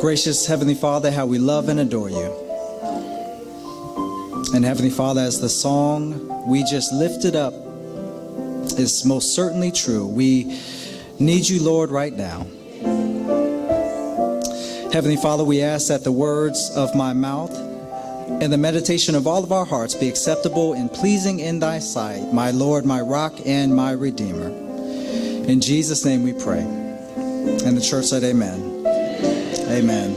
Gracious Heavenly Father, how we love and adore you. And Heavenly Father, as the song we just lifted up is most certainly true, we need you, Lord, right now. Heavenly Father, we ask that the words of my mouth and the meditation of all of our hearts be acceptable and pleasing in thy sight, my Lord, my rock, and my Redeemer. In Jesus' name we pray. And the church said, Amen. Amen.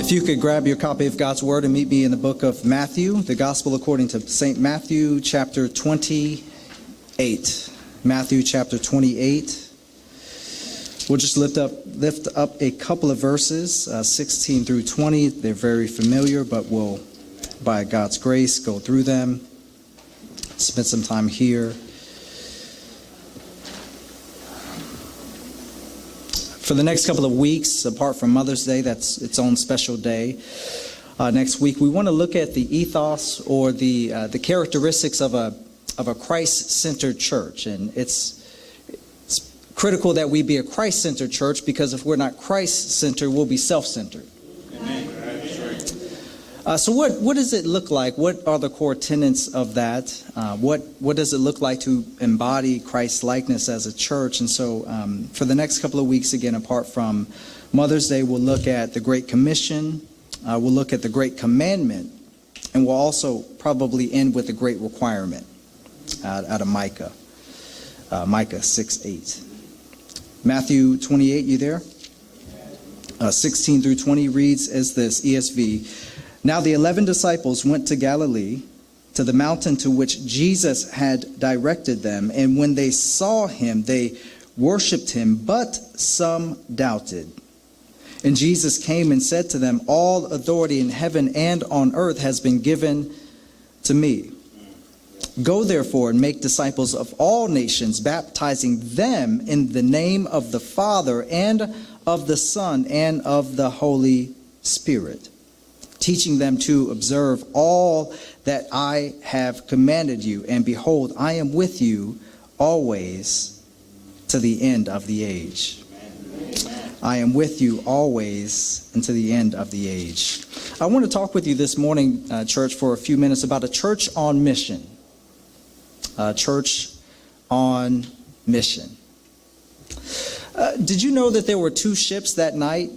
If you could grab your copy of God's Word and meet me in the book of Matthew, the Gospel according to St. Matthew, chapter 28. Matthew, chapter 28. We'll just lift up, lift up a couple of verses, uh, 16 through 20. They're very familiar, but we'll, by God's grace, go through them, spend some time here. for the next couple of weeks, apart from Mother's Day, that's its own special day. Uh, next week, we want to look at the ethos or the uh, the characteristics of a of a Christ-centered church, and it's it's critical that we be a Christ-centered church because if we're not Christ-centered, we'll be self-centered. Uh, so, what, what does it look like? What are the core tenets of that? Uh, what, what does it look like to embody Christ's likeness as a church? And so, um, for the next couple of weeks, again, apart from Mother's Day, we'll look at the Great Commission, uh, we'll look at the Great Commandment, and we'll also probably end with the Great Requirement out, out of Micah, uh, Micah 6 8. Matthew 28, you there? Uh, 16 through 20 reads as this ESV. Now the eleven disciples went to Galilee, to the mountain to which Jesus had directed them, and when they saw him, they worshipped him, but some doubted. And Jesus came and said to them, All authority in heaven and on earth has been given to me. Go therefore and make disciples of all nations, baptizing them in the name of the Father and of the Son and of the Holy Spirit teaching them to observe all that I have commanded you. And behold, I am with you always to the end of the age. I am with you always until the end of the age. I want to talk with you this morning, uh, church, for a few minutes about a church on mission. A church on mission. Uh, did you know that there were two ships that night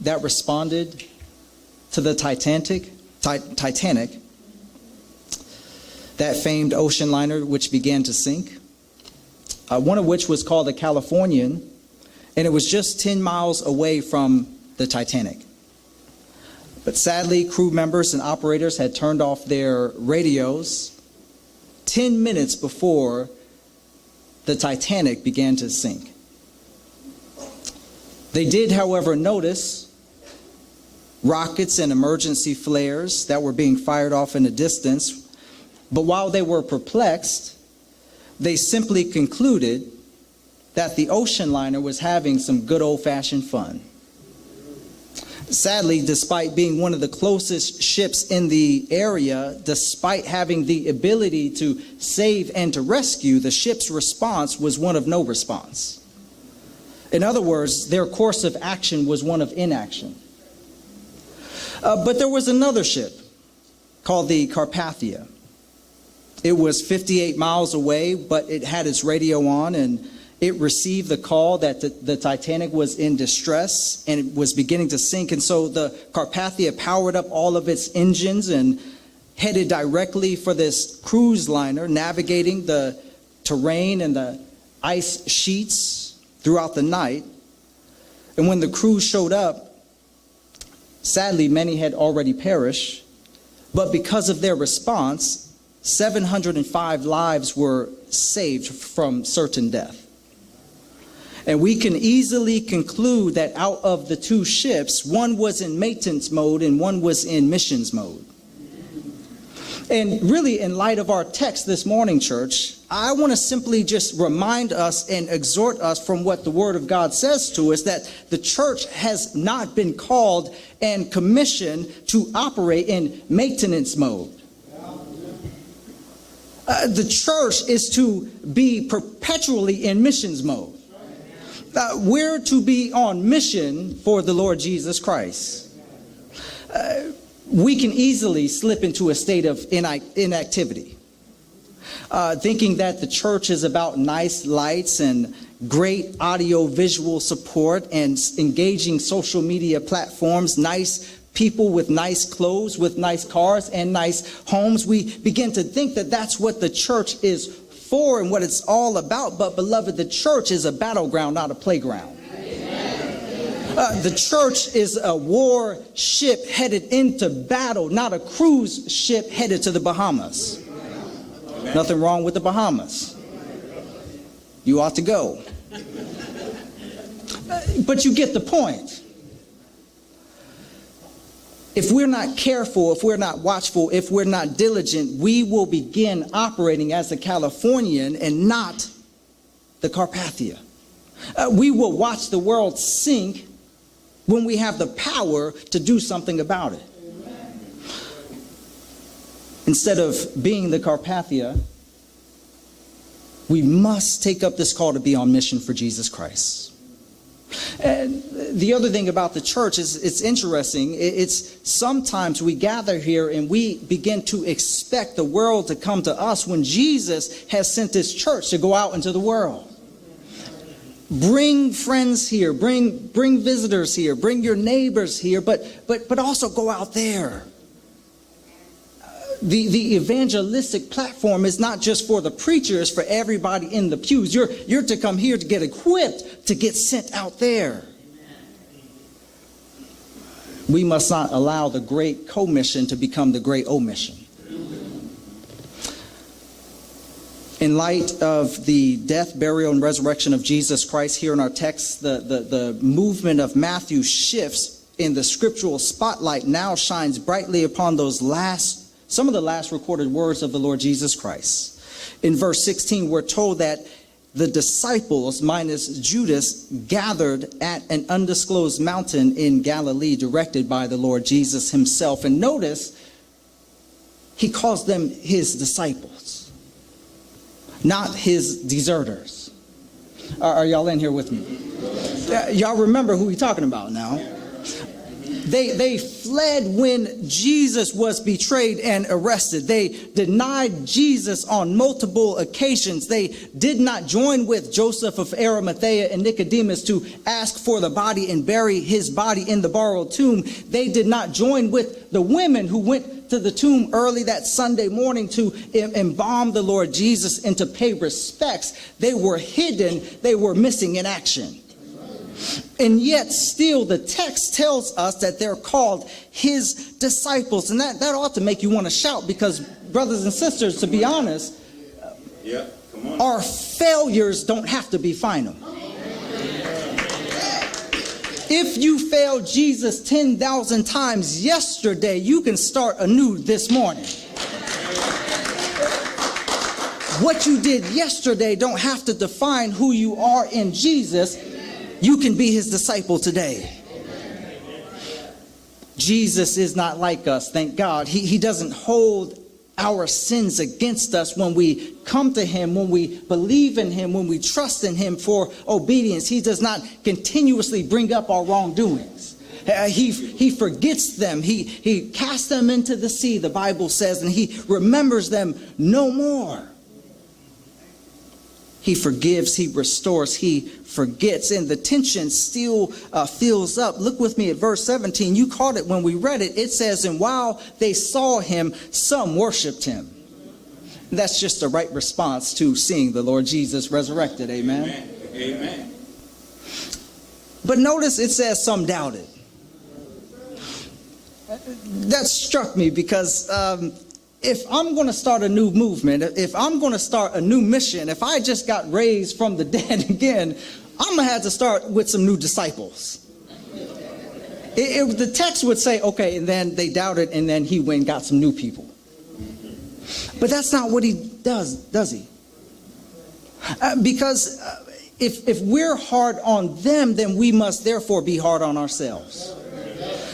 that responded to the Titanic, Titanic, that famed ocean liner which began to sink, uh, one of which was called the Californian, and it was just 10 miles away from the Titanic. But sadly, crew members and operators had turned off their radios 10 minutes before the Titanic began to sink. They did, however, notice rockets and emergency flares that were being fired off in the distance. But while they were perplexed, they simply concluded that the ocean liner was having some good old fashioned fun. Sadly, despite being one of the closest ships in the area, despite having the ability to save and to rescue, the ship's response was one of no response. In other words, their course of action was one of inaction. Uh, but there was another ship called the Carpathia. It was 58 miles away, but it had its radio on and it received the call that the, the, Titanic was in distress and it was beginning to sink. And so the Carpathia powered up all of its engines and headed directly for this cruise liner, navigating the terrain and the ice sheets throughout the night. And when the crew showed up, Sadly, many had already perished, but because of their response, 705 lives were saved from certain death. And we can easily conclude that out of the two ships, one was in maintenance mode and one was in missions mode. And really, in light of our text this morning, church, I want to simply just remind us and exhort us from what the Word of God says to us that the church has not been called and commissioned to operate in maintenance mode. Uh, the church is to be perpetually in missions mode. Uh, we're to be on mission for the Lord Jesus Christ. Uh, we can easily slip into a state of inactivity, uh, thinking that the church is about nice lights and great audio visual support and engaging social media platforms, nice people with nice clothes, with nice cars, and nice homes. We begin to think that that's what the church is for and what it's all about. But, beloved, the church is a battleground, not a playground. Uh, the church is a war ship headed into battle, not a cruise ship headed to the Bahamas. Nothing wrong with the Bahamas. You ought to go. Uh, but you get the point if we're not careful, if we're not watchful, if we're not diligent, we will begin operating as a Californian and not the Carpathia. Uh, we will watch the world sink when we have the power to do something about it. Instead of being the Carpathia, we must take up this call to be on mission for Jesus Christ. And the other thing about the church is it's interesting. It's sometimes we gather here and we begin to expect the world to come to us when Jesus has sent his church to go out into the world. Bring friends here, bring bring visitors here, bring your neighbors here, but but but also go out there the, the evangelistic platform is not just for the preachers, for everybody in the pews. You're, you're to come here to get equipped to get sent out there. We must not allow the great commission to become the great omission. In light of the death, burial, and resurrection of Jesus Christ here in our text, the, the, the movement of Matthew shifts in the scriptural spotlight now shines brightly upon those last some of the last recorded words of the Lord Jesus Christ. In verse 16, we're told that the disciples, minus Judas, gathered at an undisclosed mountain in Galilee, directed by the Lord Jesus himself. And notice, he calls them his disciples, not his deserters. Are, are y'all in here with me? Y'all remember who he's talking about now? They, they fled when Jesus was betrayed and arrested. They denied Jesus on multiple occasions. They did not join with Joseph of Arimathea and Nicodemus to ask for the body and bury his body in the borrowed tomb. They did not join with the women who went to the tomb early that Sunday morning to embalm the Lord Jesus and to pay respects. They were hidden, they were missing in action. And yet, still, the text tells us that they're called his disciples. And that, that ought to make you want to shout because, brothers and sisters, to be honest, yeah, our failures don't have to be final. If you failed Jesus 10,000 times yesterday, you can start anew this morning. What you did yesterday don't have to define who you are in Jesus you can be his disciple today. Jesus is not like us, thank God. He, he doesn't hold our sins against us when we come to him, when we believe in him, when we trust in him for obedience. He does not continuously bring up our wrongdoings. Uh, he, he forgets them. He, he casts them into the sea, the Bible says, and he remembers them no more. He forgives, he restores, he forgets, and the tension still uh, fills up. Look with me at verse 17. You caught it when we read it. It says, And while they saw him, some worshiped him. That's just the right response to seeing the Lord Jesus resurrected. Amen. Amen. Amen. But notice it says some doubted. That struck me because um, if I'm going to start a new movement, if I'm going to start a new mission, if I just got raised from the dead again, I'm going to have to start with some new disciples. It, it, the text would say, okay, and then they doubted, and then he went and got some new people. But that's not what he does, does he? Uh, because uh, if, if we're hard on them, then we must therefore be hard on ourselves.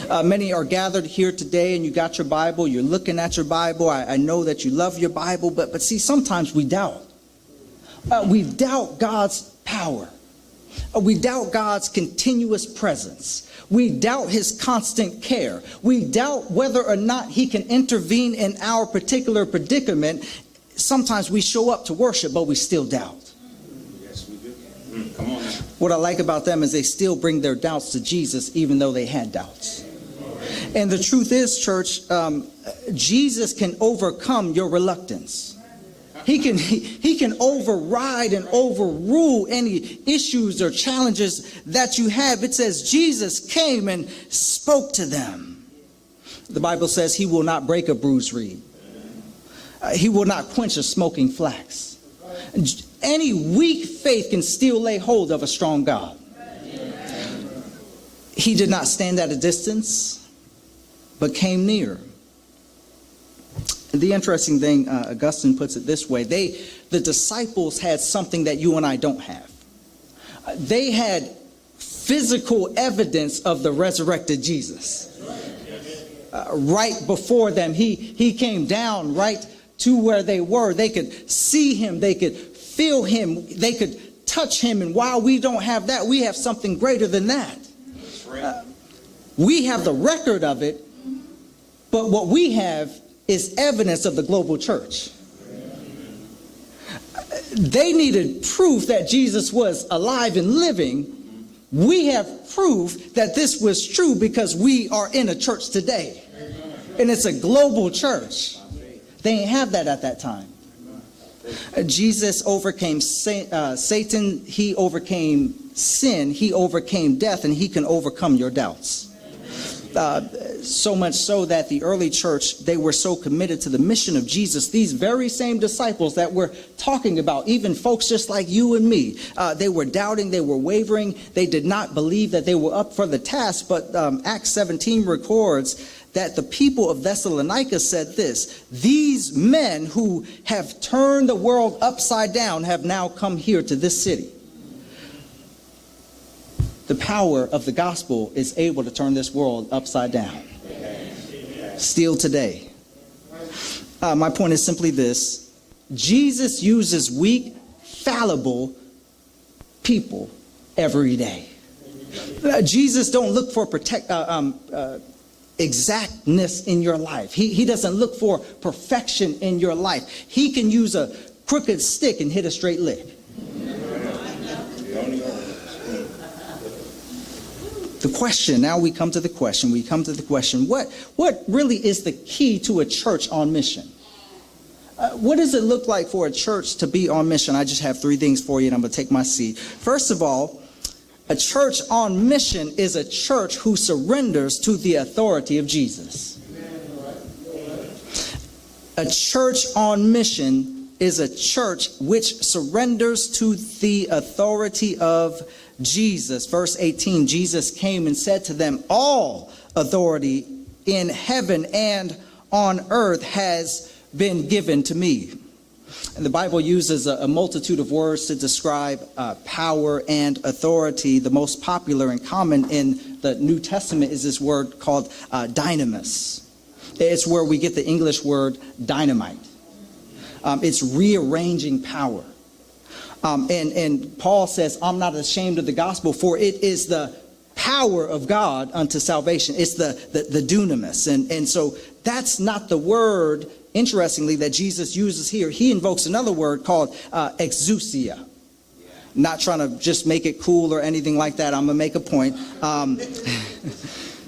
Uh, many are gathered here today and you got your Bible, you're looking at your Bible. I, I know that you love your Bible, but, but see, sometimes we doubt. Uh, we doubt God's power. Uh, we doubt God's continuous presence. We doubt his constant care. We doubt whether or not he can intervene in our particular predicament. Sometimes we show up to worship, but we still doubt. Yes, we do. Mm, Come on now. What I like about them is they still bring their doubts to Jesus, even though they had doubts. And the truth is, church, um, Jesus can overcome your reluctance. He can, he, he can override and overrule any issues or challenges that you have. It says Jesus came and spoke to them. The Bible says he will not break a bruised reed. Uh, he will not quench a smoking flax. Any weak faith can still lay hold of a strong God. He did not stand at a distance, but came near. The interesting thing, uh, Augustine puts it this way: they, the disciples, had something that you and I don't have. Uh, They had physical evidence of the resurrected Jesus. Uh, right before them, he he came down right to where they were. They could see him. They could feel him. They could touch him. And while we don't have that, we have something greater than that. Right. We have the record of it, but what we have is evidence of the global church. They needed proof that Jesus was alive and living. We have proof that this was true because we are in a church today. And it's a global church. They didn't have that at that time. Jesus overcame uh, Satan, he overcame sin, he overcame death, and he can overcome your doubts. Uh, so much so that the early church they were so committed to the mission of jesus. These very same disciples that we're talking about even folks just like you and me uh, they were doubting they were wavering. They did not believe that they were up for the task but um, acts 17 records that the people of thessalonica said this these men who have turned the world upside down have now come here to this city the power of the gospel is able to turn this world upside down. Still today. Uh, my point is simply this Jesus uses weak, fallible people every day. Uh, Jesus don't look for protect, uh, um, uh, exactness in your life. He, he doesn't look for perfection in your life. He can use a crooked stick and hit a straight lick. The question. Now we come to the question. We come to the question what what really is the key to a church on mission? Uh, what does it look like for a church to be on mission? I just have three things for you and i'm going to take my seat. First of all a church on mission is a church who surrenders to the authority of jesus. A church on mission is a church which surrenders to the authority of Jesus. Verse 18 Jesus came and said to them, All authority in heaven and on earth has been given to me. And the Bible uses a, multitude of words to describe uh, power and authority. The most popular and common in the New Testament is this word called uh, dynamis. It's where we get the English word dynamite. Um, it's rearranging power. Um, and, and Paul says, I'm not ashamed of the gospel, for it is the power of God unto salvation. It's the, the, the dunamis. And, and so that's not the word, interestingly, that Jesus uses here. He invokes another word called uh, exousia. Not trying to just make it cool or anything like that. I'm going to make a point. Um,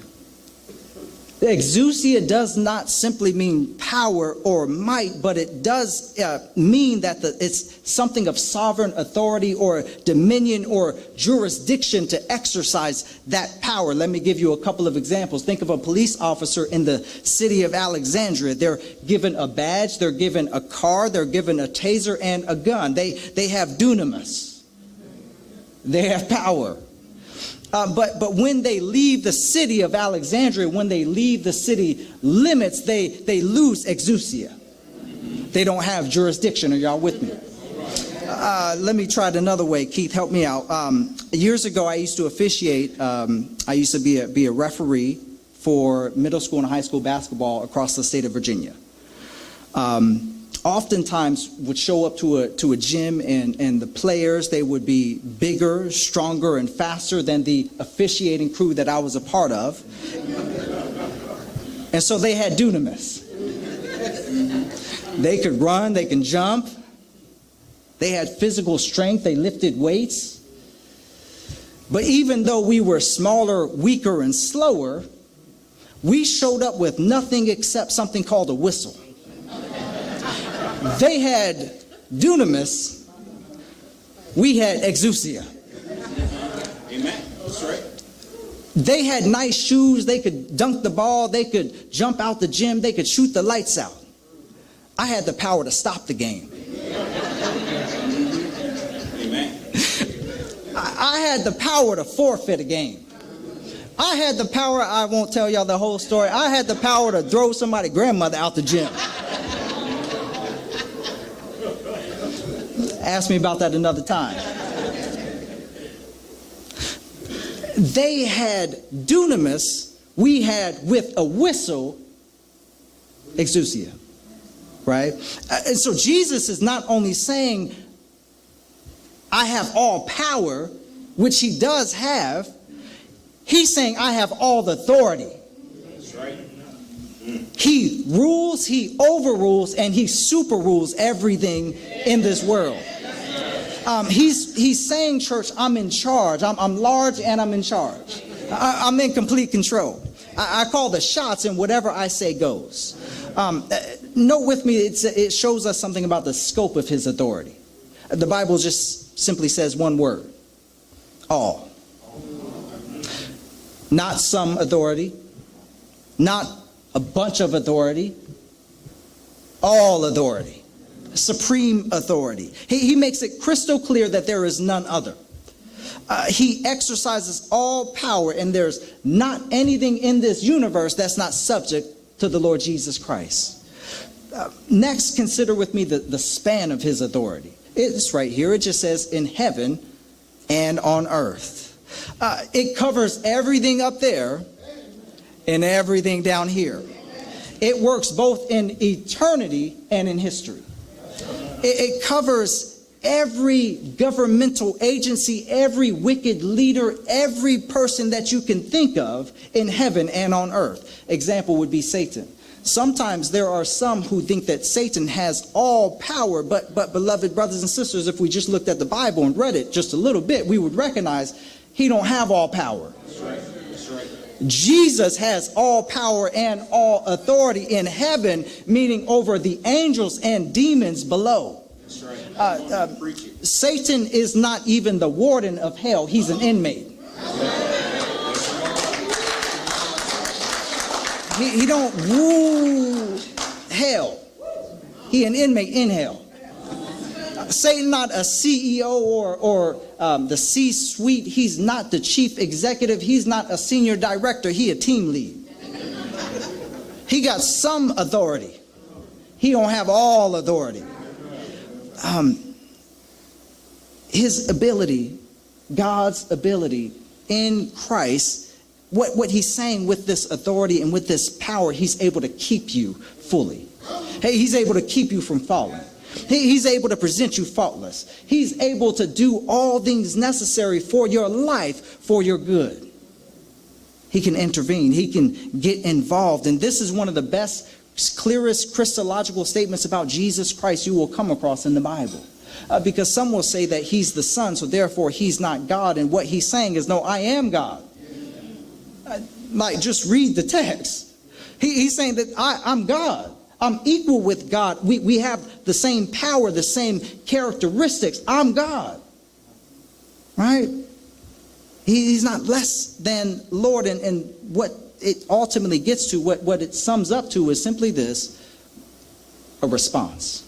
exousia does not simply mean power or might, but it does uh, mean that the, it's something of sovereign authority or dominion or jurisdiction to exercise that power. Let me give you a couple of examples. Think of a police officer in the city of Alexandria. They're given a badge, they're given a car, they're given a taser and a gun. They, they have dunamis, they have power. Uh, but, but when they leave the city of Alexandria, when they leave the city limits, they, they lose exousia. They don't have jurisdiction. Are y'all with me? Uh, let me try it another way. Keith, help me out. Um, years ago, I used to officiate. Um, I used to be a, be a referee for middle school and high school basketball across the state of Virginia. Um, oftentimes, would show up to a to a gym, and and the players they would be bigger, stronger, and faster than the officiating crew that I was a part of, and so they had dunamis. They could run, they can jump. They had physical strength, they lifted weights. But even though we were smaller, weaker, and slower, we showed up with nothing except something called a whistle. They had dunamis, we had exousia. Amen. That's right. They had nice shoes, they could dunk the ball, they could jump out the gym, they could shoot the lights out. I had the power to stop the game. Amen. I, I had the power to forfeit a game. I had the power, I won't tell y'all the whole story. I had the power to throw somebody's grandmother out the gym. Ask me about that another time. They had dunamis, we had with a whistle exousia, right? Uh, And so Jesus is not only saying, I have all power, which he does have, he's saying, I have all the authority. He rules, he overrules, and he super rules everything in this world. Um, he's, he's saying, church, I'm in charge. I'm, I'm large and I'm in charge. I, I'm in complete control. I, I call the shots, and whatever I say goes. Um, uh, note with me, it shows us something about the scope of his authority. The Bible just simply says one word all. Not some authority, not a bunch of authority, all authority, supreme authority. He, he makes it crystal clear that there is none other. Uh, he exercises all power, and there's not anything in this universe that's not subject to the Lord Jesus Christ. Uh, next, consider with me the, the span of his authority. It's right here. It just says in heaven and on earth. Uh, it covers everything up there and everything down here. It works both in eternity and in history. It, it covers every governmental agency, every wicked leader, every person that you can think of in heaven and on earth. Example would be Satan. Sometimes there are some who think that Satan has all power, but, but beloved brothers and sisters, if we just looked at the Bible and read it just a little bit, we would recognize he don't have all power. Right. Jesus has all power and all authority in heaven, meaning over the angels and demons below. That's right. Uh, uh, Satan is not even the warden of hell, he's an inmate. He, he don't rule hell. He an inmate in hell. Satan not a CEO or, or um, the C-suite. He's not the chief executive. He's not a senior director. He a team lead. He got some authority. He don't have all authority. Um, his ability, God's ability in Christ, what, what he's saying with this authority and with this power, he's able to keep you fully. Hey, he's able to keep you from falling. He- He's able to present you faultless. He's able to do all things necessary for your life, for your good. He can intervene. He can get involved. And this is one of the best, clearest Christological statements about Jesus Christ you will come across in the Bible. Uh, because some will say that he's the Son, so therefore he's not God. And what he's saying is, no, I am God. Uh, like, just read the text. He, he's saying that I, I'm God. I'm equal with God. We, we have the same power, the same characteristics. I'm God. Right? He, he's not less than Lord. And, and what it ultimately gets to, what, what it sums up to, is simply this a response.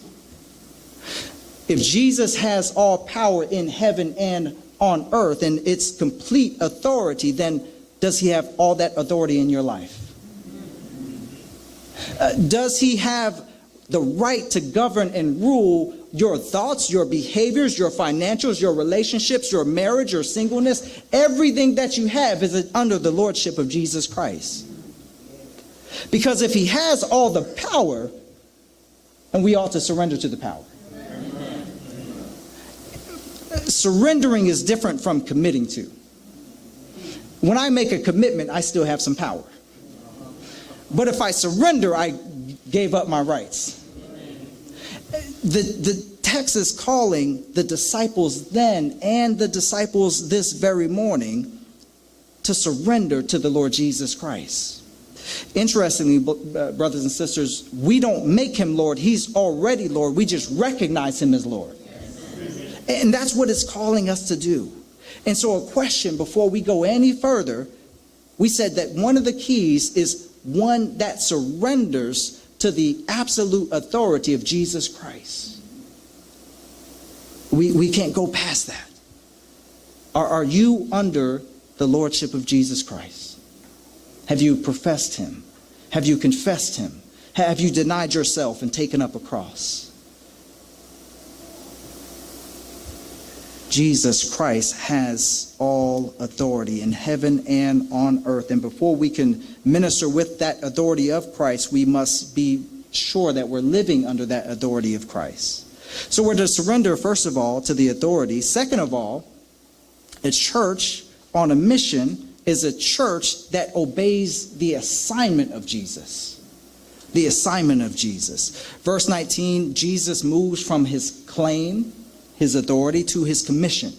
If Jesus has all power in heaven and on earth and its complete authority, then does he have all that authority in your life? Uh, does he have the right to govern and rule your thoughts, your behaviors, your financials, your relationships, your marriage, your singleness, everything that you have is under the lordship of Jesus Christ. Because if he has all the power, and we ought to surrender to the power. Surrendering is different from committing to. When I make a commitment, I still have some power. But if I surrender, I gave up my rights. The, the text is calling the disciples then and the disciples this very morning to surrender to the Lord Jesus Christ. Interestingly, uh, brothers and sisters, we don't make him Lord. He's already Lord. We just recognize him as Lord. And that's what it's calling us to do. And so, a question before we go any further we said that one of the keys is one that surrenders to the absolute authority of Jesus Christ. We, we can't go past that. Are, are you under the lordship of Jesus Christ? Have you professed him? Have you confessed him? Have you denied yourself and taken up a cross? Jesus Christ has all authority in heaven and on earth. And before we can minister with that authority of Christ, we must be sure that we're living under that authority of Christ. So we're to surrender, first of all, to the authority. Second of all, a church on a mission is a church that obeys the assignment of Jesus. The assignment of Jesus. Verse 19 Jesus moves from his claim his authority to his commission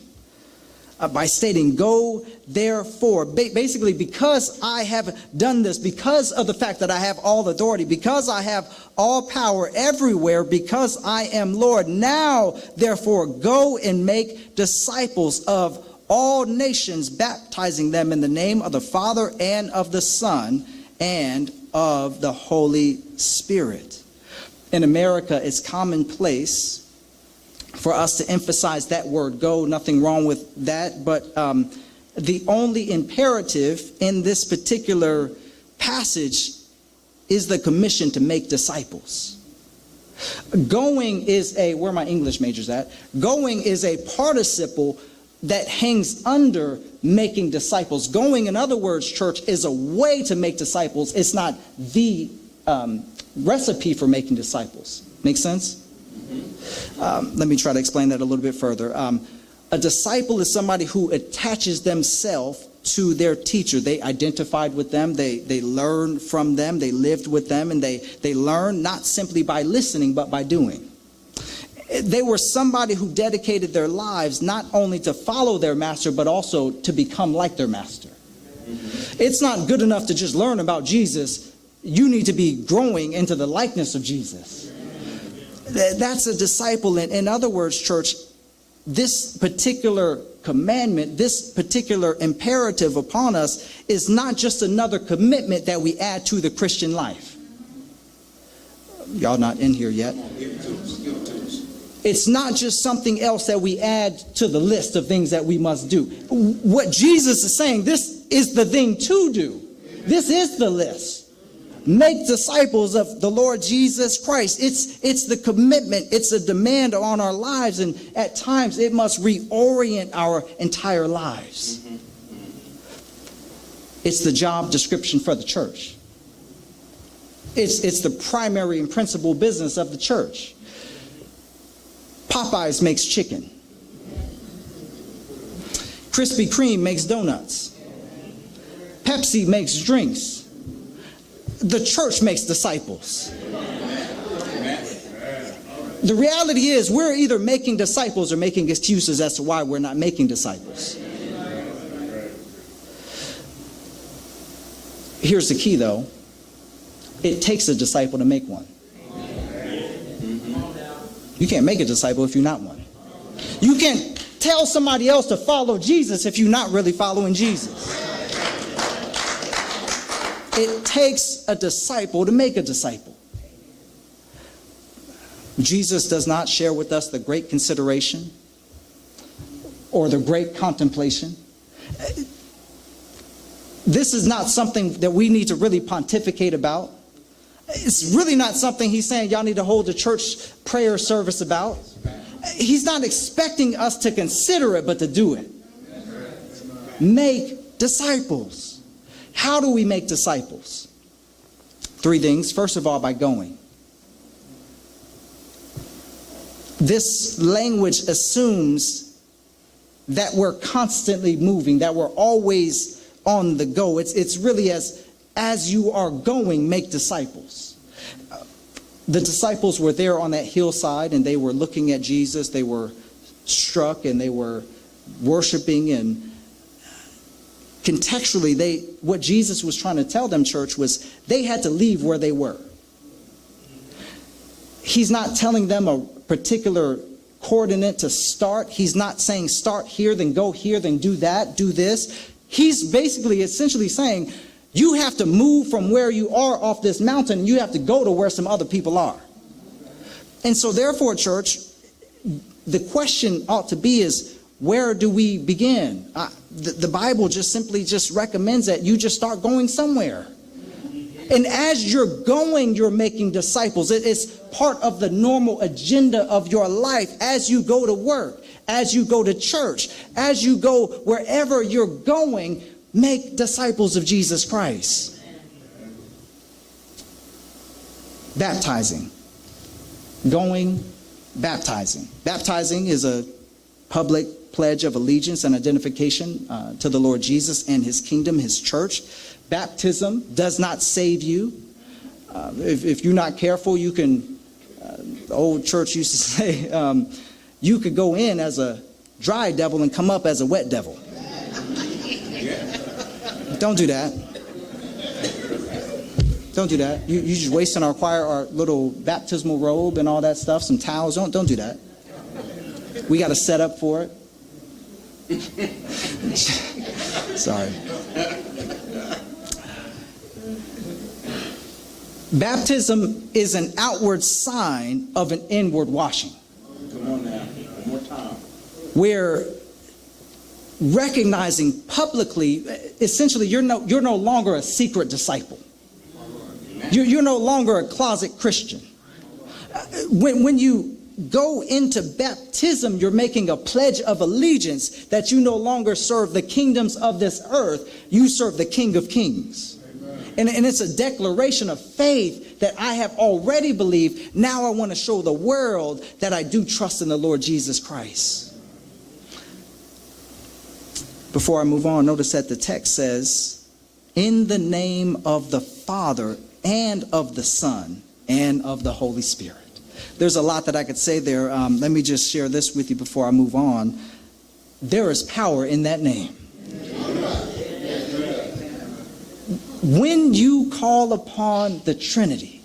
uh, by stating, Go therefore. Ba- basically, because I have done this, because of the fact that I have all authority, because I have all power everywhere, because I am Lord, now therefore go and make disciples of all nations, baptizing them in the name of the Father and of the Son and of the Holy Spirit. In America, it's commonplace for us to emphasize that word go. Nothing wrong with that. But um, the only imperative in this particular passage is the commission to make disciples. Going is a, where my English majors at? Going is a participle that hangs under making disciples. Going, in other words, church, is a way to make disciples. It's not the um, recipe for making disciples. Make sense? Um, let me try to explain that a little bit further. Um, a disciple is somebody who attaches themselves to their teacher. They identified with them, they, they learned from them, they lived with them, and they, they learned not simply by listening, but by doing. They were somebody who dedicated their lives not only to follow their master, but also to become like their master. It's not good enough to just learn about Jesus. You need to be growing into the likeness of Jesus. That's a disciple. In, in other words, church, this particular commandment, this particular imperative upon us is not just another commitment that we add to the Christian life. Y'all not in here yet. It's not just something else that we add to the list of things that we must do. What Jesus is saying, this is the thing to do. This is the list make disciples of the Lord Jesus Christ. It's, it's the commitment, it's a demand on our lives, and at times it must reorient our entire lives. It's the job description for the church. It's, it's the primary and principal business of the church. Popeyes makes chicken. Krispy Kreme makes donuts. Pepsi makes drinks the church makes disciples. The reality is, we're either making disciples or making excuses as to why we're not making disciples. Here's the key, though it takes a disciple to make one. You can't make a disciple if you're not one. You can't tell somebody else to follow Jesus if you're not really following Jesus. It takes a disciple to make a disciple. Jesus does not share with us the great consideration or the great contemplation. This is not something that we need to really pontificate about. It's really not something he's saying y'all need to hold a church prayer service about. He's not expecting us to consider it, but to do it. Make disciples. How do we make disciples? Three things. First of all, by going. This language assumes that we're constantly moving, that we're always on the go. It's, it's really as, as you are going, make disciples. The disciples were there on that hillside and they were looking at Jesus. They were struck and they were worshiping and contextually they what Jesus was trying to tell them church was they had to leave where they were. He's not telling them a particular coordinate to start. He's not saying start here, then go here, then do that, do this. He's basically essentially saying you have to move from where you are off this mountain, you have to go to where some other people are. And so, therefore, church, the question ought to be is where do we begin? Uh, the, the Bible just simply just recommends that you just start going somewhere. And as you're going, you're making disciples. It is part of the normal agenda of your life as you go to work, as you go to church, as you go wherever you're going, make disciples of Jesus Christ. Baptizing. Going, baptizing. Baptizing is a public pledge of allegiance and identification uh, to the Lord Jesus and his kingdom, his church. Baptism does not save you. Uh, if, if, you're not careful, you can, uh, the old church used to say, um, you could go in as a dry devil and come up as a wet devil. Don't do that. Don't do that. You, you just wasting our choir, our little baptismal robe and all that stuff, some towels. Don't, don't do that. We got to set up for it. Sorry. Baptism is an outward sign of an inward washing. Come on now. One more time. Where recognizing publicly, essentially, you're no, you're no longer a secret disciple. You're, you're no longer a closet Christian. Uh, when, when you go into baptism, you're making a pledge of allegiance that you no longer serve the kingdoms of this earth, you serve the King of Kings. And, and, it's a declaration of faith that I have already believed. Now I want to show the world that I do trust in the Lord Jesus Christ. Before I move on, notice that the text says, In the name of the Father and of the Son and of the Holy Spirit. There's a lot that I could say there. Um, let me just share this with you before I move on. There is power in that name. When you call upon the Trinity,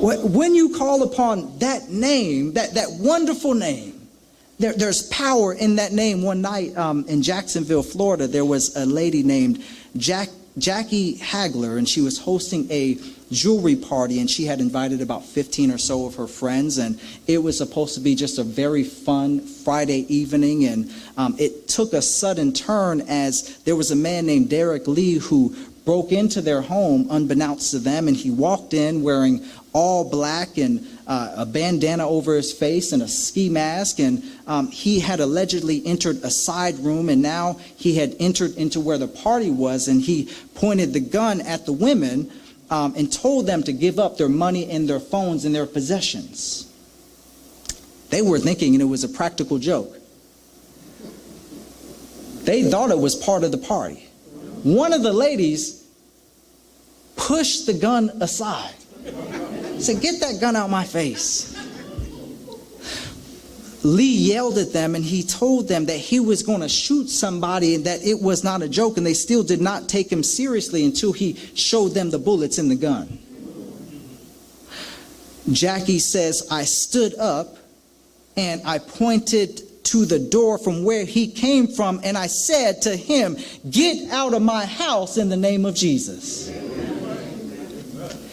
when you call upon that name, that, that wonderful name, there, there's power in that name. One night um, in Jacksonville, Florida, there was a lady named Jack, Jackie Hagler, and she was hosting a jewelry party, and she had invited about 15 or so of her friends, and it was supposed to be just a very fun Friday evening, and um, it took a sudden turn as there was a man named Derek Lee who broke into their home unbeknownst to them, and he walked in wearing all black and uh, a bandana over his face and a ski mask. And um, he had allegedly entered a side room, and now he had entered into where the party was, and he pointed the gun at the women um, and told them to give up their money and their phones and their possessions. They were thinking it was a practical joke. They thought it was part of the party. One of the ladies pushed the gun aside. Said, Get that gun out of my face. Lee yelled at them and he told them that he was going to shoot somebody and that it was not a joke, and they still did not take him seriously until he showed them the bullets in the gun. Jackie says, I stood up and I pointed to the door from where he came from, and I said to him, Get out of my house in the name of Jesus.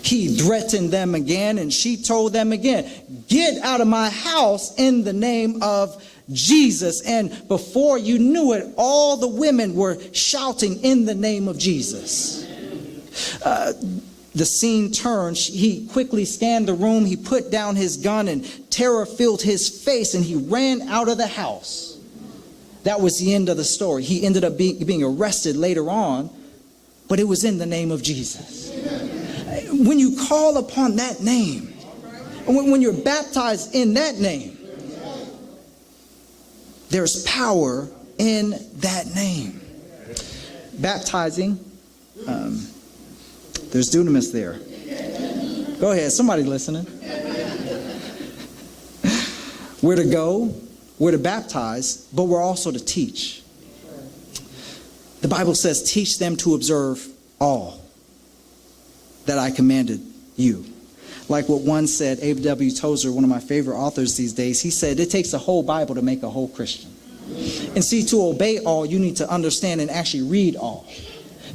He threatened them again, and she told them again, Get out of my house in the name of Jesus. And before you knew it, all the women were shouting in the name of Jesus. Uh, the scene turned, he quickly scanned the room. He put down his gun, and terror filled his face, and he ran out of the house. That was the end of the story. He ended up being, being arrested later on, but it was in the name of Jesus. When you call upon that name, when, you're baptized in that name, there's power in that name. Baptizing, um, there's dunamis there. Go ahead, somebody listening. we're to go, we're to baptize, but we're also to teach. The Bible says, teach them to observe all that I commanded you. Like what one said, A.W. Tozer, one of my favorite authors these days, he said, it takes a whole Bible to make a whole Christian. And see, to obey all, you need to understand and actually read all.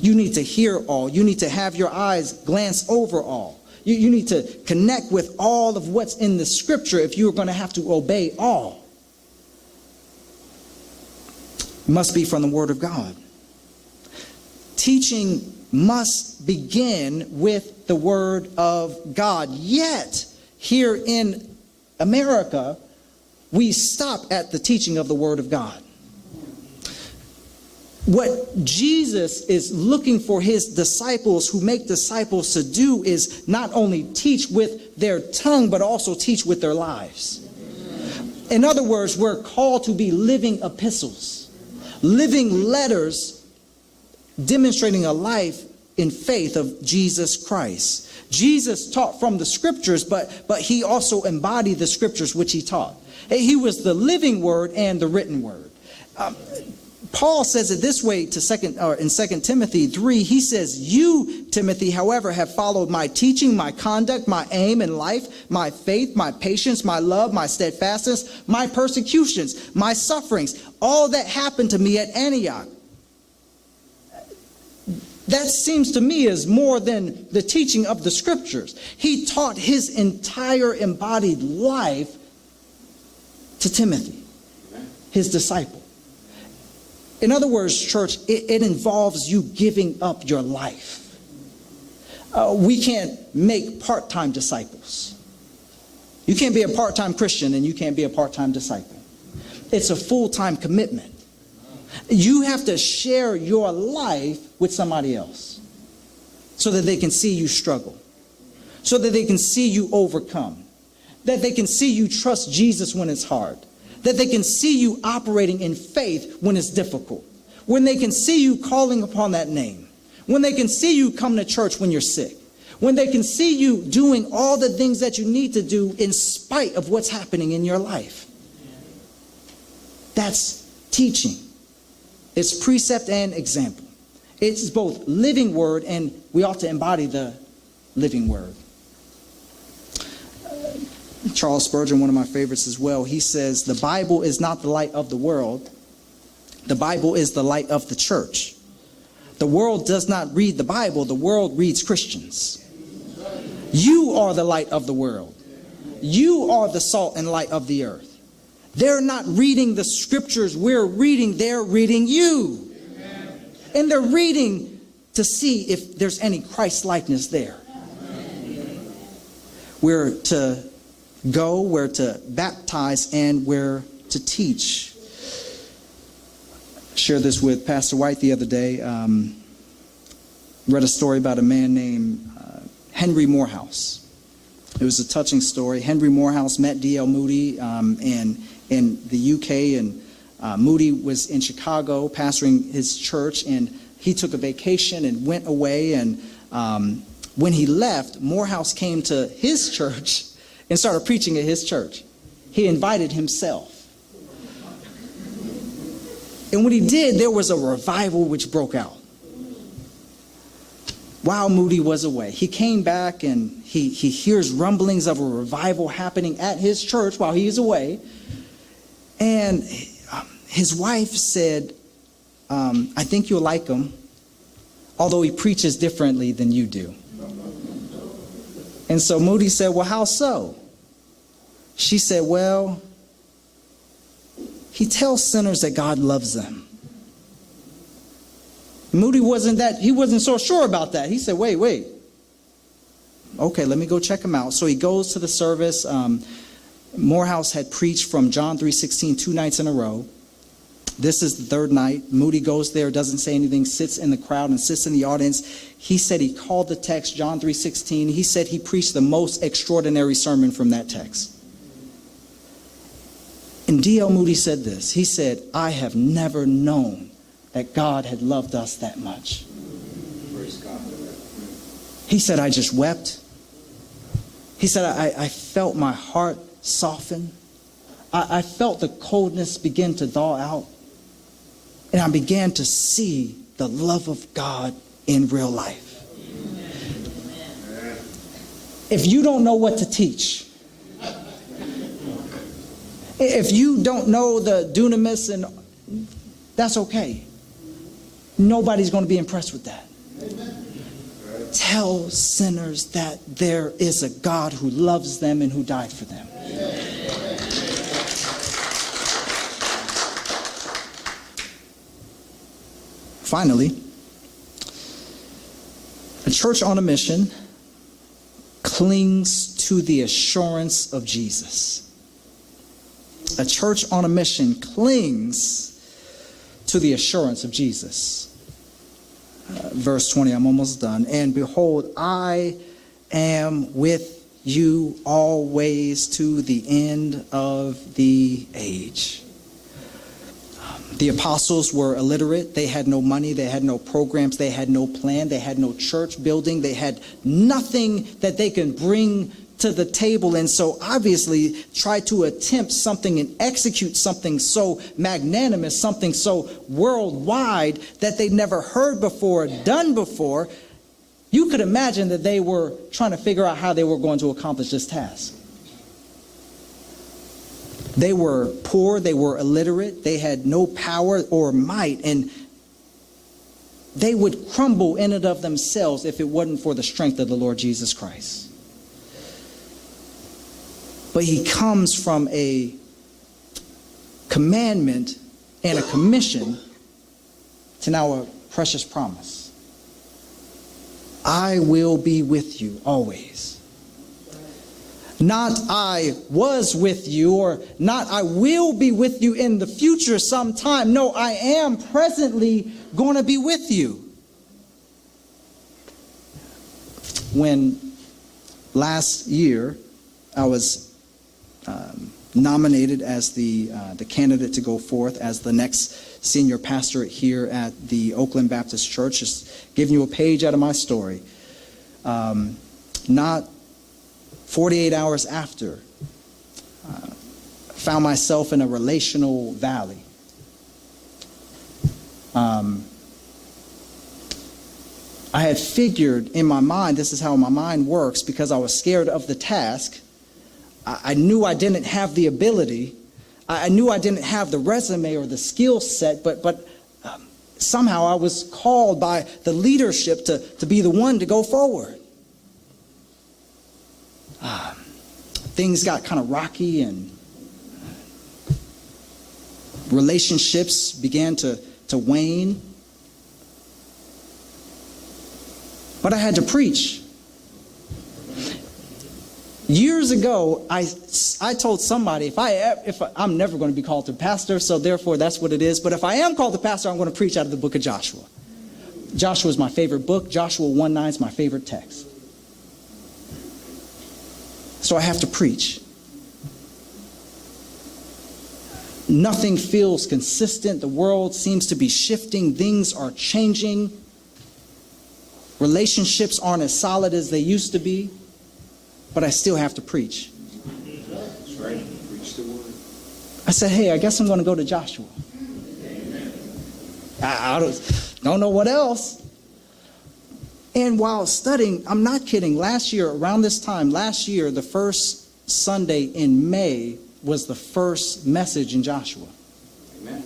You need to hear all. You need to have your eyes glance over all. You, you need to connect with all of what's in the scripture if you're going to have to obey all. It must be from the Word of God. Teaching must begin with the Word of God. Yet, here in America, we stop at the teaching of the Word of God. What Jesus is looking for his disciples who make disciples to do is not only teach with their tongue, but also teach with their lives. In other words, we're called to be living epistles, living letters demonstrating a life in faith of Jesus Christ. Jesus taught from the scriptures, but, but he also embodied the scriptures which he taught. He was the living word and the written word. Um, Paul says it this way to second or in 2 Timothy 3. He says, You, Timothy, however, have followed my teaching, my conduct, my aim in life, my faith, my patience, my love, my steadfastness, my persecutions, my sufferings, all that happened to me at Antioch. That seems to me is more than the teaching of the scriptures. He taught his entire embodied life to Timothy, his disciple. In other words, church, it, it involves you giving up your life. Uh, we can't make part time disciples. You can't be a part time Christian and you can't be a part time disciple. It's a full time commitment. You have to share your life with somebody else so that they can see you struggle, so that they can see you overcome, that they can see you trust Jesus when it's hard, that they can see you operating in faith when it's difficult, when they can see you calling upon that name, when they can see you come to church when you're sick, when they can see you doing all the things that you need to do in spite of what's happening in your life. That's teaching. It's precept and example. It's both living word and we ought to embody the living word. Uh, Charles Spurgeon, one of my favorites as well, he says, The Bible is not the light of the world, the Bible is the light of the church. The world does not read the Bible, the world reads Christians. You are the light of the world, you are the salt and light of the earth. They're not reading the scriptures we're reading, they're reading you. And they're reading to see if there's any Christ likeness there. We're to go, we're to baptize, and we're to teach. I Shared this with Pastor White the other day. Um, read a story about a man named uh, Henry Moorhouse. It was a touching story. Henry Moorhouse met D.L. Moody um, in, in the UK, and uh, Moody was in Chicago pastoring his church, and he took a vacation and went away. And um, when he left, Moorhouse came to his church and started preaching at his church. He invited himself. And when he did, there was a revival which broke out. While Moody was away, he came back and he, he hears rumblings of a revival happening at his church while he is away. And his wife said, um, I think you'll like him, although he preaches differently than you do. And so Moody said, Well, how so? She said, Well, he tells sinners that God loves them. Moody wasn't that, he wasn't so sure about that. He said, Wait, wait. Okay, let me go check him out. So he goes to the service. Um, Moorhouse had preached from John 3.16 two nights in a row. This is the third night. Moody goes there, doesn't say anything, sits in the crowd and sits in the audience. He said he called the text John 3:16. He said he preached the most extraordinary sermon from that text. And D.L. Moody said this. He said, "I have never known that God had loved us that much." He said, I just wept. He said, I, I felt my heart soften. I, I felt the coldness begin to thaw out. And I began to see the love of God in real life. If you don't know what to teach, if you don't know the dunamis, and that's okay. Nobody's going to be impressed with that. Tell sinners that there is a God who loves them and who died for them. Finally, a church on a mission clings to the assurance of Jesus. A church on a mission clings to the assurance of Jesus. Uh, verse 20, I'm almost done. And behold, I am with you always to the end of the age. Um, the apostles were illiterate. They had no money. They had no programs. They had no plan. They had no church building. They had nothing that they can bring to the table. And so obviously try to attempt something and execute something so magnanimous, something so worldwide that they'd never heard before, done before. You could imagine that they were trying to figure out how they were going to accomplish this task. They were poor, they were illiterate, they had no power or might, and they would crumble in and of themselves if it wasn't for the strength of the Lord Jesus Christ. But he comes from a commandment and a commission to now a precious promise. I will be with you always. Not I was with you, or not I will be with you in the future sometime. No, I am presently going to be with you. When last year I was um, nominated as the, uh, the candidate to go forth as the next senior pastor here at the Oakland Baptist Church, just giving you a page out of my story. Um, not 48 hours after, uh, found myself in a relational valley. Um, I had figured in my mind, this is how my mind works, because I was scared of the task. I, knew I didn't have the ability. I, knew I didn't have the resume or the skill set, but, but um, somehow I was called by the leadership to, to be the one to go forward. Um, things got kind of rocky and relationships began to, to wane. But I had to preach. Years ago, I, I told somebody if I if I, I'm never going to be called to pastor, so therefore that's what it is. But if I am called to pastor, I'm going to preach out of the book of Joshua. Joshua is my favorite book. Joshua 1 9 is my favorite text. So I have to preach. Nothing feels consistent. The world seems to be shifting. Things are changing. Relationships aren't as solid as they used to be. But I still have to preach. Right. Preach the word. I said, hey, I guess I'm going to go to Joshua. I, I don't, don't know what else. And while studying, I'm not kidding, last year, around this time, last year, the first Sunday in May was the first message in Joshua. Amen.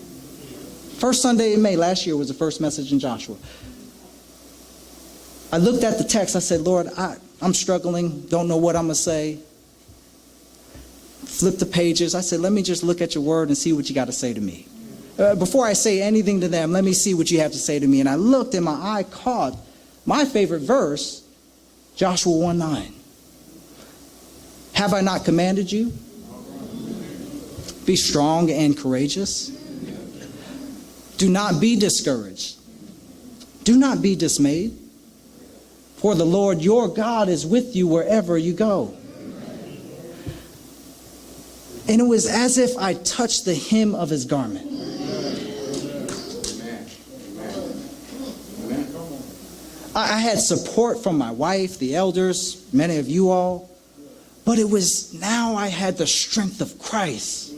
First Sunday in May last year was the first message in Joshua. I looked at the text, I said, Lord, I, I'm struggling, don't know what I'm going to say. Flip the pages. I said, let me just look at your word and see what you got to say to me. Uh, before I say anything to them, let me see what you have to say to me. And I looked and my eye caught my favorite verse, Joshua 1 9. Have I not commanded you? Be strong and courageous. Do not be discouraged. Do not be dismayed. For the Lord your God is with you wherever you go. And it was as if I touched the hem of his garment. I had support from my wife, the elders, many of you all, but it was now I had the strength of Christ.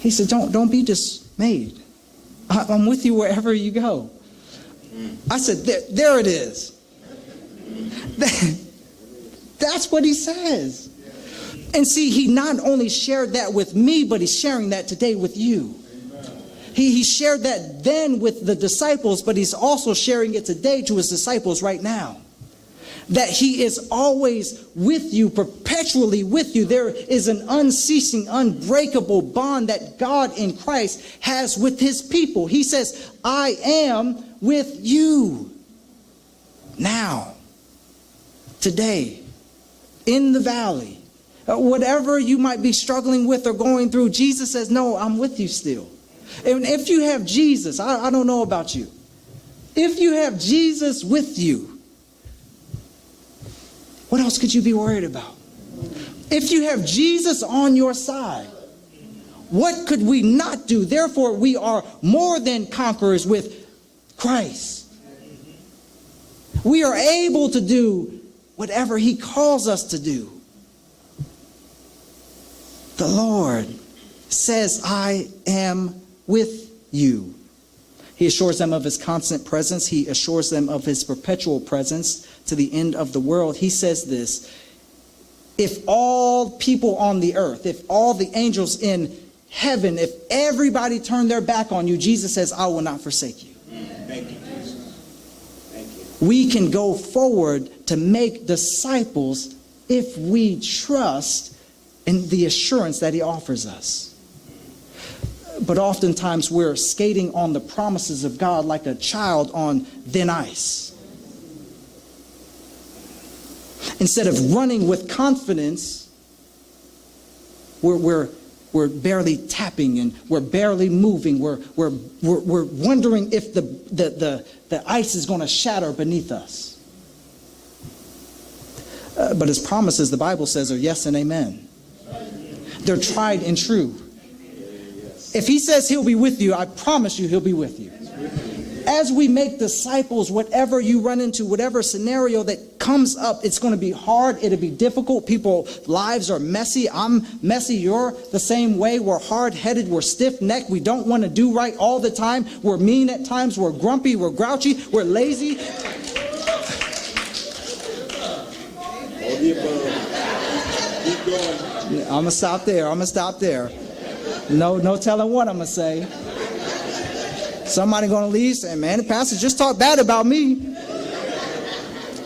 He said, Don't, don't be dismayed. I- I'm with you wherever you go. Mm. I said, There, there it is. That- That's what he says. And see, he not only shared that with me, but he's sharing that today with you. He, he shared that then with the disciples, but he's also sharing it today to his disciples right now. That he is always with you, perpetually with you. There is an unceasing, unbreakable bond that God in Christ has with his people. He says, I am with you now, today, in the valley. Uh, Whatever you might be struggling with or going through, Jesus says, No, I'm with you still. And if you have Jesus, I, I don't know about you. If you have Jesus with you, what else could you be worried about? If you have Jesus on your side, what could we not do? Therefore, we are more than conquerors with Christ. We are able to do whatever He calls us to do. The Lord says, I am with you. He assures them of his constant presence. He assures them of his perpetual presence to the end of the world. He says this If all people on the earth, if all the angels in heaven, if everybody turned their back on you, Jesus says, I will not forsake you. Thank you, Jesus. Thank you. We can go forward to make disciples if we trust in the assurance that he offers us. But oftentimes we're skating on the promises of God like a child on thin ice. Instead of running with confidence, we're, we're, we're barely tapping and we're barely moving. We're, we're, we're, we're wondering if the, the, the, the ice is going to shatter beneath us. Uh, but his promises, the Bible says, are yes and amen. They're tried and true. If he says he'll be with you, I promise you he'll be with you. As we make disciples, whatever you run into, whatever scenario that comes up, it's going to be hard. It'll be difficult. People lives are messy. I'm messy. You're the same way. We're hard headed. We're stiff necked. We don't want to do right all the time. We're mean at times. We're grumpy. We're grouchy. We're lazy. All the above. Keep going. I'm gonna stop there. I'm gonna stop there. No, no telling what I'm gonna say. Somebody gonna leave saying, "Man, the pastor just talked bad about me."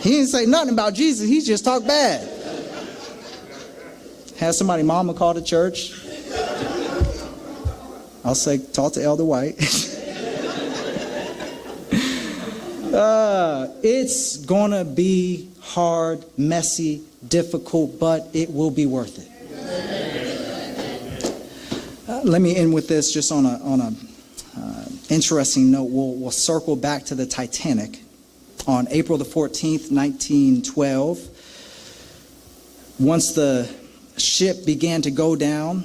He didn't say nothing about Jesus. He just talked bad. Have somebody mama call the church. I'll say, talk to Elder White. uh, it's gonna be hard, messy, difficult, but it will be worth it. Uh, let me end with this just on a, on a interesting note. We'll, we'll circle back to the Titanic on April the 14th, 1912. Once the ship began to go down,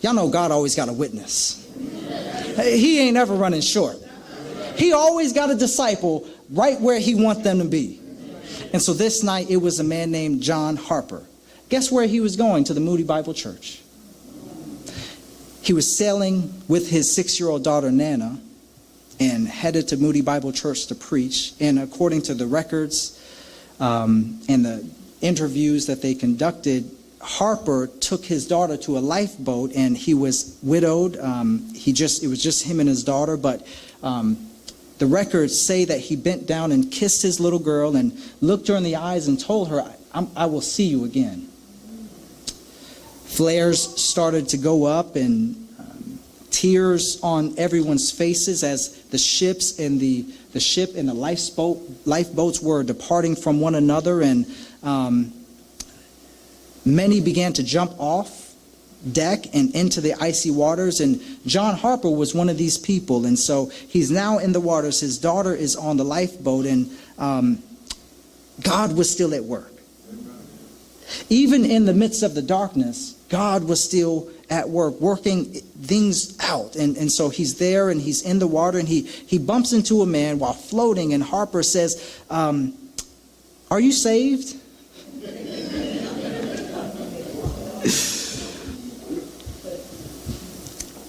y'all know God always got a witness. He ain't ever running short. He always got a disciple right where he wants them to be. And so this night it was a man named John Harper. Guess where he was going? To the Moody Bible Church. He was sailing with his six year old daughter Nana and headed to Moody Bible Church to preach. And according to the records um, and the interviews that they conducted, Harper took his daughter to a lifeboat and he was widowed. Um, he just it was just him and his daughter, but um, the records say that he bent down and kissed his little girl and looked her in the eyes and told her, I, I will see you again. Flares started to go up and um, tears on everyone's faces as the ships and the, the ship and the lifeboat, lifeboats were departing from one another. And um, many began to jump off deck and into the icy waters. And John Harper was one of these people. And so he's now in the waters. His daughter is on the lifeboat, and um, God was still at work. Even in the midst of the darkness, God was still at work, working things out. And, and so he's there and he's in the water and he, he bumps into a man while floating. And Harper says, um, Are you saved?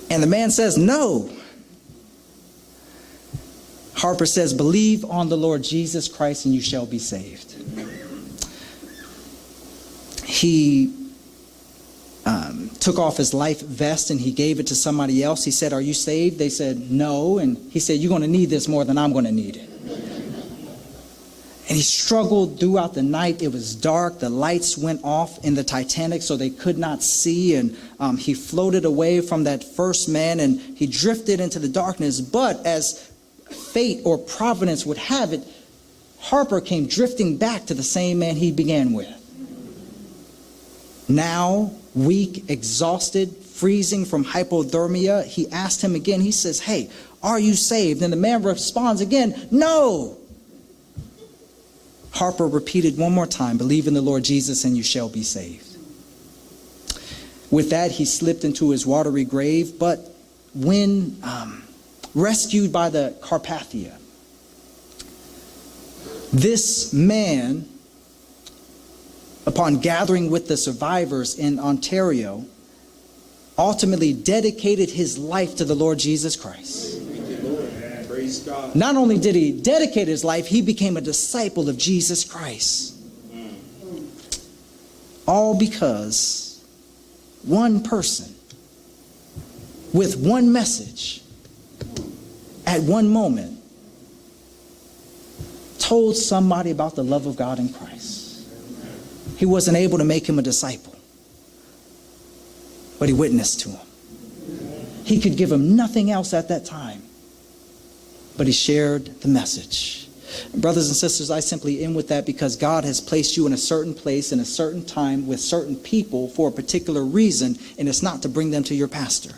And the man says, No. Harper says, Believe on the Lord Jesus Christ and you shall be saved. He took off his life vest and he gave it to somebody else. He said, Are you saved? They said, No. And he said, You're going to need this more than I'm going to need it. And he struggled throughout the night. It was dark. The lights went off in the Titanic, so they could not see. And um, he floated away from that first man and he drifted into the darkness. But as fate or providence would have it, Harper came drifting back to the same man he began with. Now, weak, exhausted, freezing from hypothermia, he asked him again. He says, Hey, are you saved? And the man responds again, No. Harper repeated one more time believe in the Lord Jesus and you shall be saved. With that, he slipped into his watery grave, but when um, rescued by the Carpathia, this man, upon gathering with the survivors in Ontario, ultimately dedicated his life to the Lord Jesus Christ. Not only did he dedicate his life, he became a disciple of Jesus Christ. All because one person with one message at one moment told somebody about the love of God in Christ. He wasn't able to make him a disciple, but he witnessed to him. He could give him nothing else at that time but he shared the message. Brothers and sisters, I simply end with that because God has placed you in a certain place in a certain time with certain people for a particular reason, and it's not to bring them to your pastor.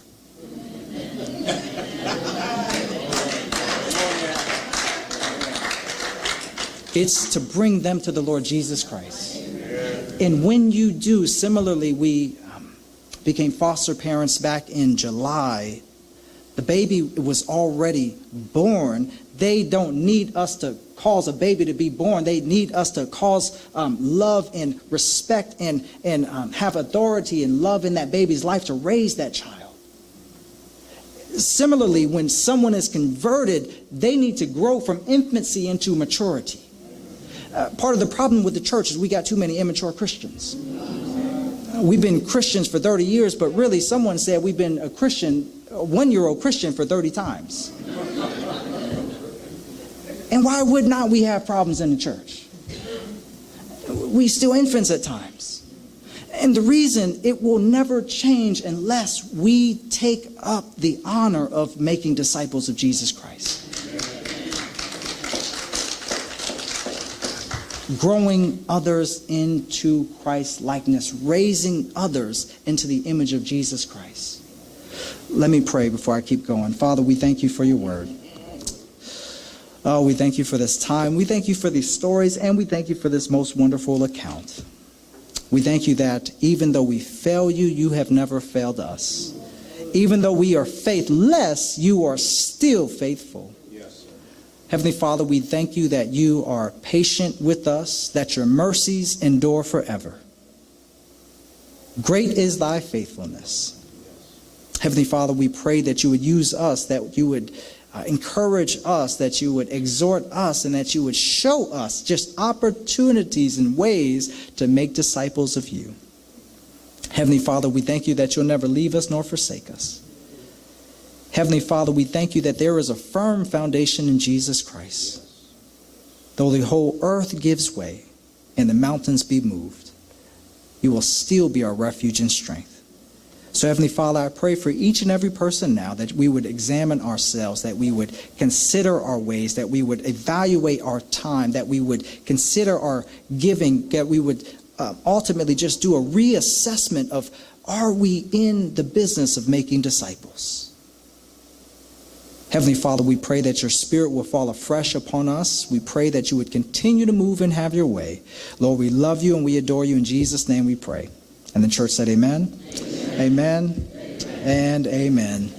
It's to bring them to the Lord Jesus Christ. And when you do, similarly, we um, became foster parents back in July the baby was already born. They don't need us to cause a baby to be born. They need us to cause um, love and respect and, and um, have authority and love in that baby's life to raise that child. Similarly, when someone is converted, they need to grow from infancy into maturity. Uh, part of the problem with the church is we got too many immature Christians. We've been Christians for 30 years, but really, someone said we've been a Christian a one year old Christian for 30 times. and why would not we have problems in the church? We still infants at times. And the reason it will never change unless we take up the honor of making disciples of Jesus Christ. Growing others into Christ likeness, raising others into the image of Jesus Christ. Let me pray before I keep going. Father, we thank you for your word. Oh, we thank you for this time. We thank you for these stories, and we thank you for this most wonderful account. We thank you that even though we fail you, you have never failed us. Even though we are faithless, you are still faithful. Heavenly Father, we thank you that you are patient with us, that your mercies endure forever. Great is thy faithfulness. Heavenly Father, we pray that you would use us, that you would uh, encourage us, that you would exhort us, and that you would show us just opportunities and ways to make disciples of you. Heavenly Father, we thank you that you'll never leave us nor forsake us. Heavenly Father, we thank you that there is a firm foundation in Jesus Christ. Though the whole earth gives way and the mountains be moved, you will still be our refuge and strength. So, Heavenly Father, I pray for each and every person now that we would examine ourselves, that we would consider our ways, that we would evaluate our time, that we would consider our giving, that we would uh, ultimately just do a reassessment of are we in the business of making disciples? Heavenly Father, we pray that your Spirit will fall afresh upon us. We pray that you would continue to move and have your way. Lord, we love you and we adore you. In Jesus' name we pray. And the church said, Amen. Amen, amen. and amen.